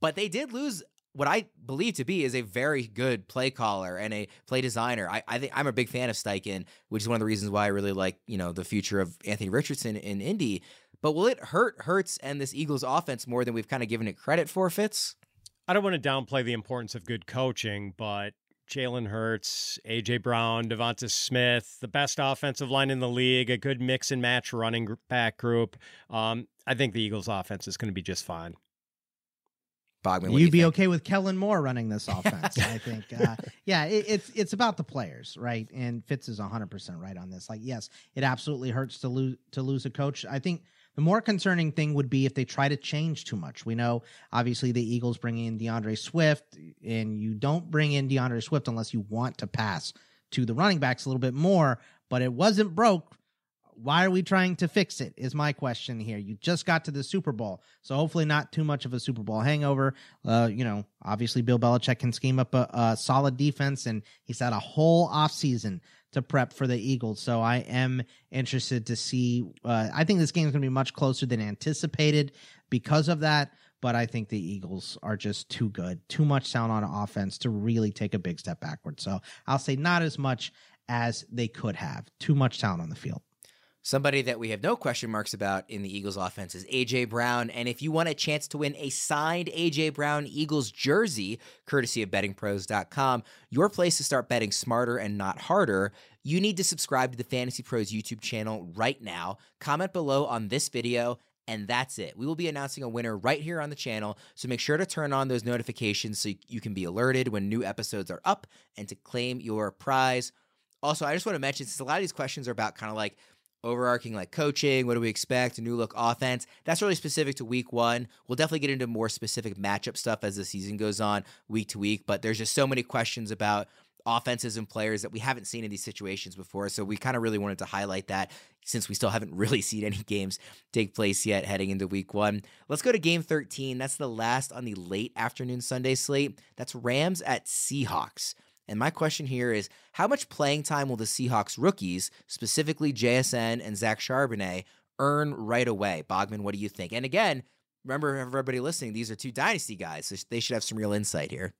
But they did lose what I believe to be is a very good play caller and a play designer. I, I think I'm a big fan of Steichen, which is one of the reasons why I really like, you know, the future of Anthony Richardson in Indy. But will it hurt Hurts and this Eagles offense more than we've kind of given it credit for, Fitz? I don't want to downplay the importance of good coaching, but Jalen Hurts, AJ Brown, DeVonta Smith, the best offensive line in the league, a good mix and match running back group. Um, I think the Eagles' offense is going to be just fine. Bogman, you'd you be think? okay with Kellen Moore running this *laughs* offense. I think, uh, yeah, it, it's it's about the players, right? And Fitz is hundred percent right on this. Like, yes, it absolutely hurts to lose to lose a coach. I think the more concerning thing would be if they try to change too much. We know, obviously, the Eagles bring in D'Andre Swift, and you don't bring in D'Andre Swift unless you want to pass to the running backs a little bit more. But it wasn't broke why are we trying to fix it? Is my question here. You just got to the Super Bowl, so hopefully not too much of a Super Bowl hangover. Uh, you know, obviously Bill Belichick can scheme up a, a solid defense, and he's had a whole offseason to prep for the Eagles. So I am interested to see. Uh, I think this game is going to be much closer than anticipated because of that. But I think the Eagles are just too good, too much sound on offense to really take a big step backward. So I'll say not as much as they could have. Too much sound on the field. Somebody that we have no question marks about in the Eagles offense is AJ Brown. And if you want a chance to win a signed AJ Brown Eagles jersey, courtesy of bettingpros.com, your place to start betting smarter and not harder, you need to subscribe to the FantasyPros YouTube channel right now. Comment below on this video. And that's it. We will be announcing a winner right here on the channel. So make sure to turn on those notifications so you can be alerted when new episodes are up and to claim your prize. Also, I just want to mention since a lot of these questions are about kind of like overarching like coaching, what do we expect, a new look offense. That's really specific to week one. We'll definitely get into more specific matchup stuff as the season goes on week to week, but there's just so many questions about offenses and players that we haven't seen in these situations before. So we kind of really wanted to highlight that since we still haven't *laughs* really seen any games take place yet heading into week one. Let's go to game 13. That's the last on the late afternoon Sunday slate. That's Rams at Seahawks. And my question here is how much playing time will the Seahawks rookies, specifically JSN and Zach Charbonnet, earn right away? Bogman, what do you think? And again, remember everybody listening, these are two dynasty guys, so they should have some real insight here.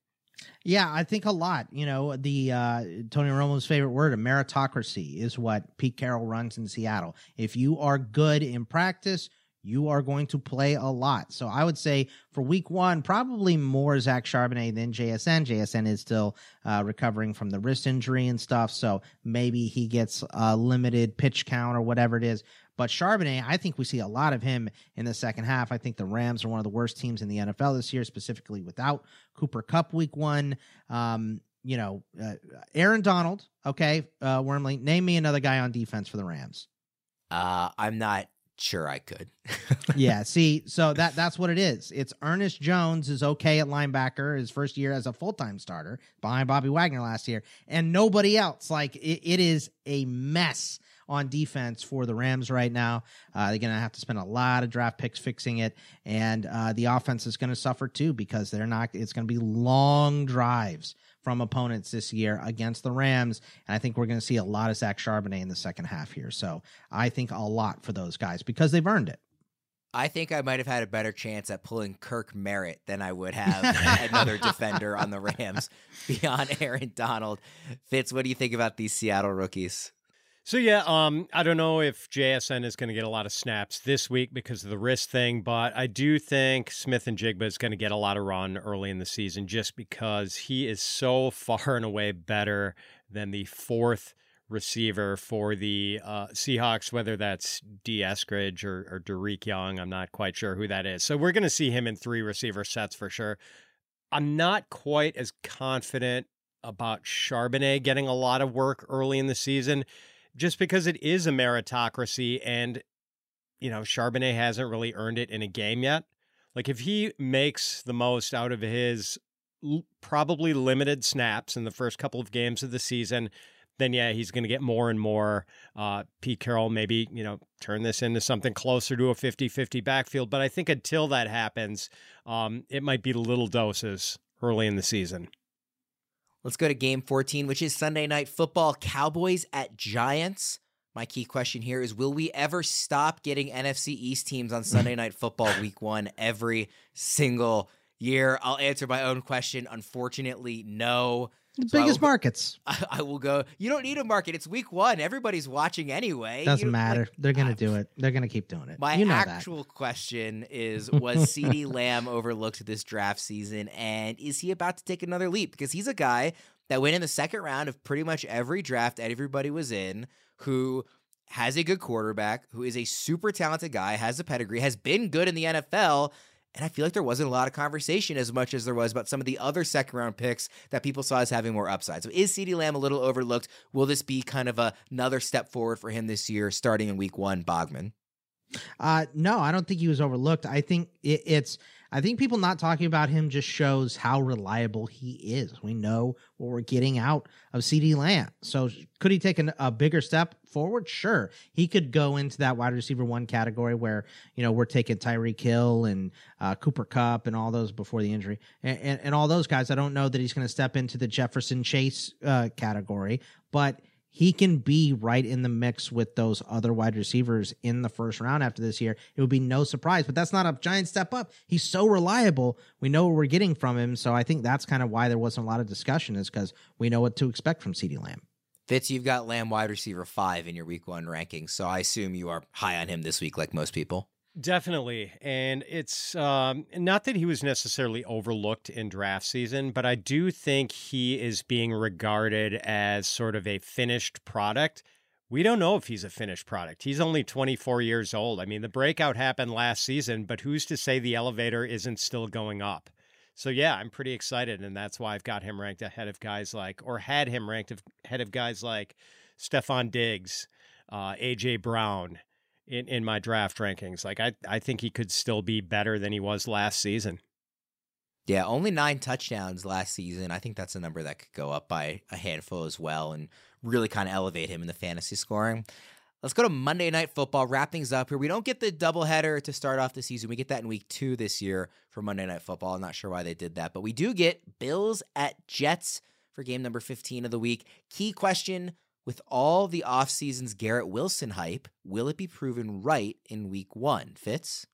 Yeah, I think a lot. You know, the uh, Tony Romo's favorite word, a meritocracy, is what Pete Carroll runs in Seattle. If you are good in practice, you are going to play a lot. So I would say for week one, probably more Zach Charbonnet than JSN. JSN is still uh, recovering from the wrist injury and stuff. So maybe he gets a limited pitch count or whatever it is. But Charbonnet, I think we see a lot of him in the second half. I think the Rams are one of the worst teams in the NFL this year, specifically without Cooper Kupp week one. Um, you know, uh, Aaron Donald, okay, uh, Wormeli, name me another guy on defense for the Rams. Uh, I'm not sure I could. *laughs* yeah, see, so that that's what it is. It's Ernest Jones is okay at linebacker his first year as a full time starter behind Bobby Wagner last year, and nobody else. Like it, it is a mess on defense for the Rams right now. Uh, they're going to have to spend a lot of draft picks fixing it, and uh, the offense is going to suffer too because they're not. It's going to be long drives from opponents this year against the Rams, and I think we're going to see a lot of Zach Charbonnet in the second half here. So I think a lot for those guys because they've earned it. I think I might have had a better chance at pulling Kirk Merritt than I would have *laughs* another defender on the Rams *laughs* beyond Aaron Donald. Fitz, what do you think about these Seattle rookies? So yeah, um, I don't know if JSN is going to get a lot of snaps this week because of the wrist thing, but I do think Smith-Njigba is going to get a lot of run early in the season just because he is so *laughs* far and away better than the fourth receiver for the uh, Seahawks, whether that's D. Eskridge or, or Dareke Young. I'm not quite sure who that is. So we're going to see him in three receiver sets for sure. I'm not quite as confident about Charbonnet getting a lot of work early in the season just because it is a meritocracy and, you know, Charbonnet hasn't really earned it in a game yet. Like if he makes the most out of his probably limited snaps in the first couple of games of the season, then yeah, he's going to get more and more. Uh, Pete Carroll maybe, you know, turn this into something closer to a 50 50 backfield. But I think until that happens, um, it might be little doses early in the season. Let's go to game 14, which is Sunday night football Cowboys at Giants. My key question here is Will we ever stop getting NFC East teams on Sunday night football week one every single year? I'll answer my own question. Unfortunately, no. The so biggest will, markets. *laughs* I, I, will go. You don't need a market. It's week one. Everybody's watching anyway. Doesn't matter. Like, They're gonna do it. They're gonna keep doing it. My you know actual that. question is: *laughs* Was CeeDee Lamb overlooked this draft season, and is he about to take another leap? Because he's a guy that went in the second round of pretty much every draft everybody was in, who has a good quarterback, who is a super talented guy, has a pedigree, has been good in the NFL, and I feel like there wasn't a lot of conversation as much as there was about some of the other second round picks that people saw as having more upside. So is CeeDee Lamb a little overlooked? Will this be kind of a, another step forward for him this year, starting in week one, Bogman? Uh, no, I don't think he was overlooked. I think it, it's I think people not talking about him just shows how reliable he is. We know what we're getting out of CeeDee Lamb. So could he take an, a bigger step forward? Sure. He could go into that wide receiver one category where, you know, we're taking Tyreek Hill and uh, Cooper Kupp and all those before the injury and, and, and all those guys. I don't know that he's going to step into the Jefferson Chase uh, category, but he can be right in the mix with those other wide receivers in the first round after this year. It would be no surprise, but that's not a giant step up. He's so reliable. We know what we're getting from him. So I think that's kind of why there wasn't a lot of discussion, is because we know what to expect from CeeDee Lamb. Fitz, you've got Lamb wide receiver five in your week one ranking. So I assume you are high on him this week, like most people. Definitely. And it's um, not that he was necessarily overlooked in draft season, but I do think he is being regarded as sort of a finished product. We don't know if he's a finished product. He's only 24 years old. I mean, the breakout happened last season, but who's to say the elevator isn't still going up? So, yeah, I'm pretty excited. And that's why I've got him ranked ahead of guys like, or had him ranked ahead of guys like Stefon Diggs, uh, AJ Brown, in, in my draft rankings. Like I, I think he could still be better than he was last season. Yeah, only nine touchdowns last season. I think that's a number that could go up by a handful as well and really kind of elevate him in the fantasy scoring. Let's go to Monday Night Football. Wrap things up here. We don't get the doubleheader to start off the season. We get that in week two this year for Monday Night Football. I'm not sure why they did that, but we do get Bills at Jets for game number 15 of the week. Key question with all the offseason's Garrett Wilson hype, will it be proven right in week one? Fitz?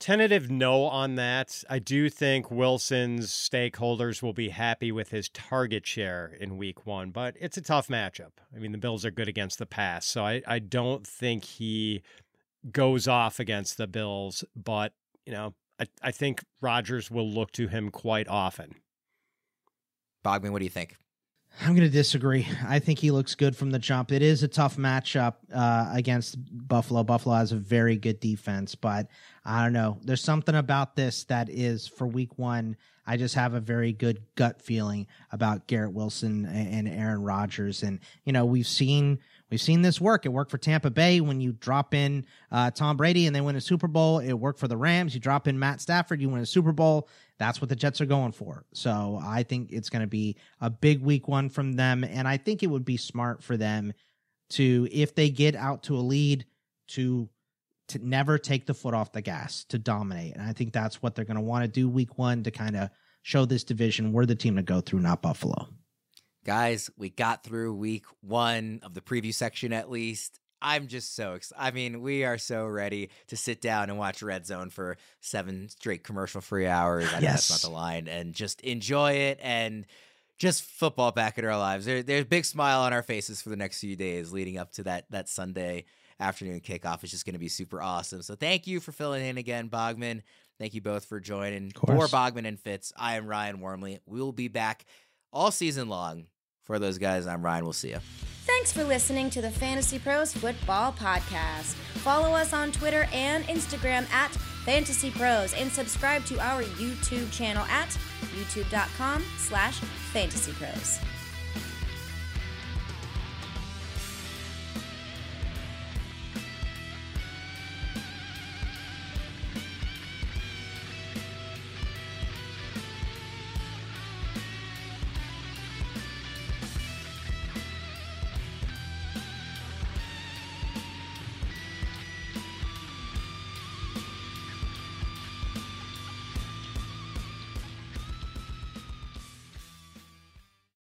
Tentative no on that. I do think Wilson's stakeholders will be happy with his target share in week one, but it's a tough matchup. I mean, the Bills are good against the pass, so I, I don't think he goes off against the Bills, but, you know, I, I think Rodgers will look to him quite often. Bogman, what do you think? I'm going to disagree. I think he looks good from the jump. It is a tough matchup uh, against Buffalo. Buffalo has a very good defense, but I don't know. There's something about this that is for week one. I just have a very good gut feeling about Garrett Wilson and Aaron Rodgers. And, you know, we've seen We've seen this work. It worked for Tampa Bay when you drop in uh, Tom Brady and they win a Super Bowl. It worked for the Rams. You drop in Matt Stafford, you win a Super Bowl. That's what the Jets are going for. So I think it's going to be a big week one from them. And I think it would be smart for them to if they get out to a lead to to never take the foot off the gas to dominate. And I think that's what they're going to want to do week 1 to kind of show this division we're the team to go through, not Buffalo. Guys, we got through week 1 of the preview section at least. I'm just so excited. I mean, we are so ready to sit down and watch Red Zone for seven straight commercial free hours. I know Yes. that's not the line, and just enjoy it and just football back in our lives. There, there's a big smile on our faces for the next few days leading up to that that Sunday afternoon kickoff. It's just going to be super awesome. So thank you for filling in again, Bogman. Thank you both for joining. For. Bogman and Fitz, I am Ryan Wormeli. We will be back all season long. For those guys, I'm Ryan. We'll see you. Thanks for listening to the FantasyPros Football Podcast. Follow us on Twitter and Instagram at FantasyPros and subscribe to our YouTube channel at youtube.com slash fantasy pros.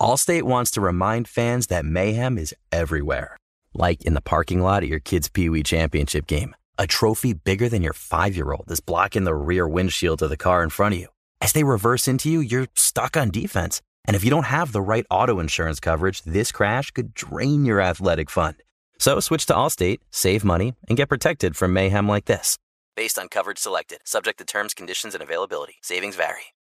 Allstate wants to remind fans that mayhem is everywhere. Like in the parking lot at your kid's Pee Wee Championship game. A trophy bigger than your five year old is blocking the rear windshield of the car in front of you. As they reverse into you, you're stuck on defense. And if you don't have the right auto insurance coverage, this crash could drain your athletic fund. So switch to Allstate, save money, and get protected from mayhem like this. Based on coverage selected, subject to terms, conditions, and availability. Savings vary.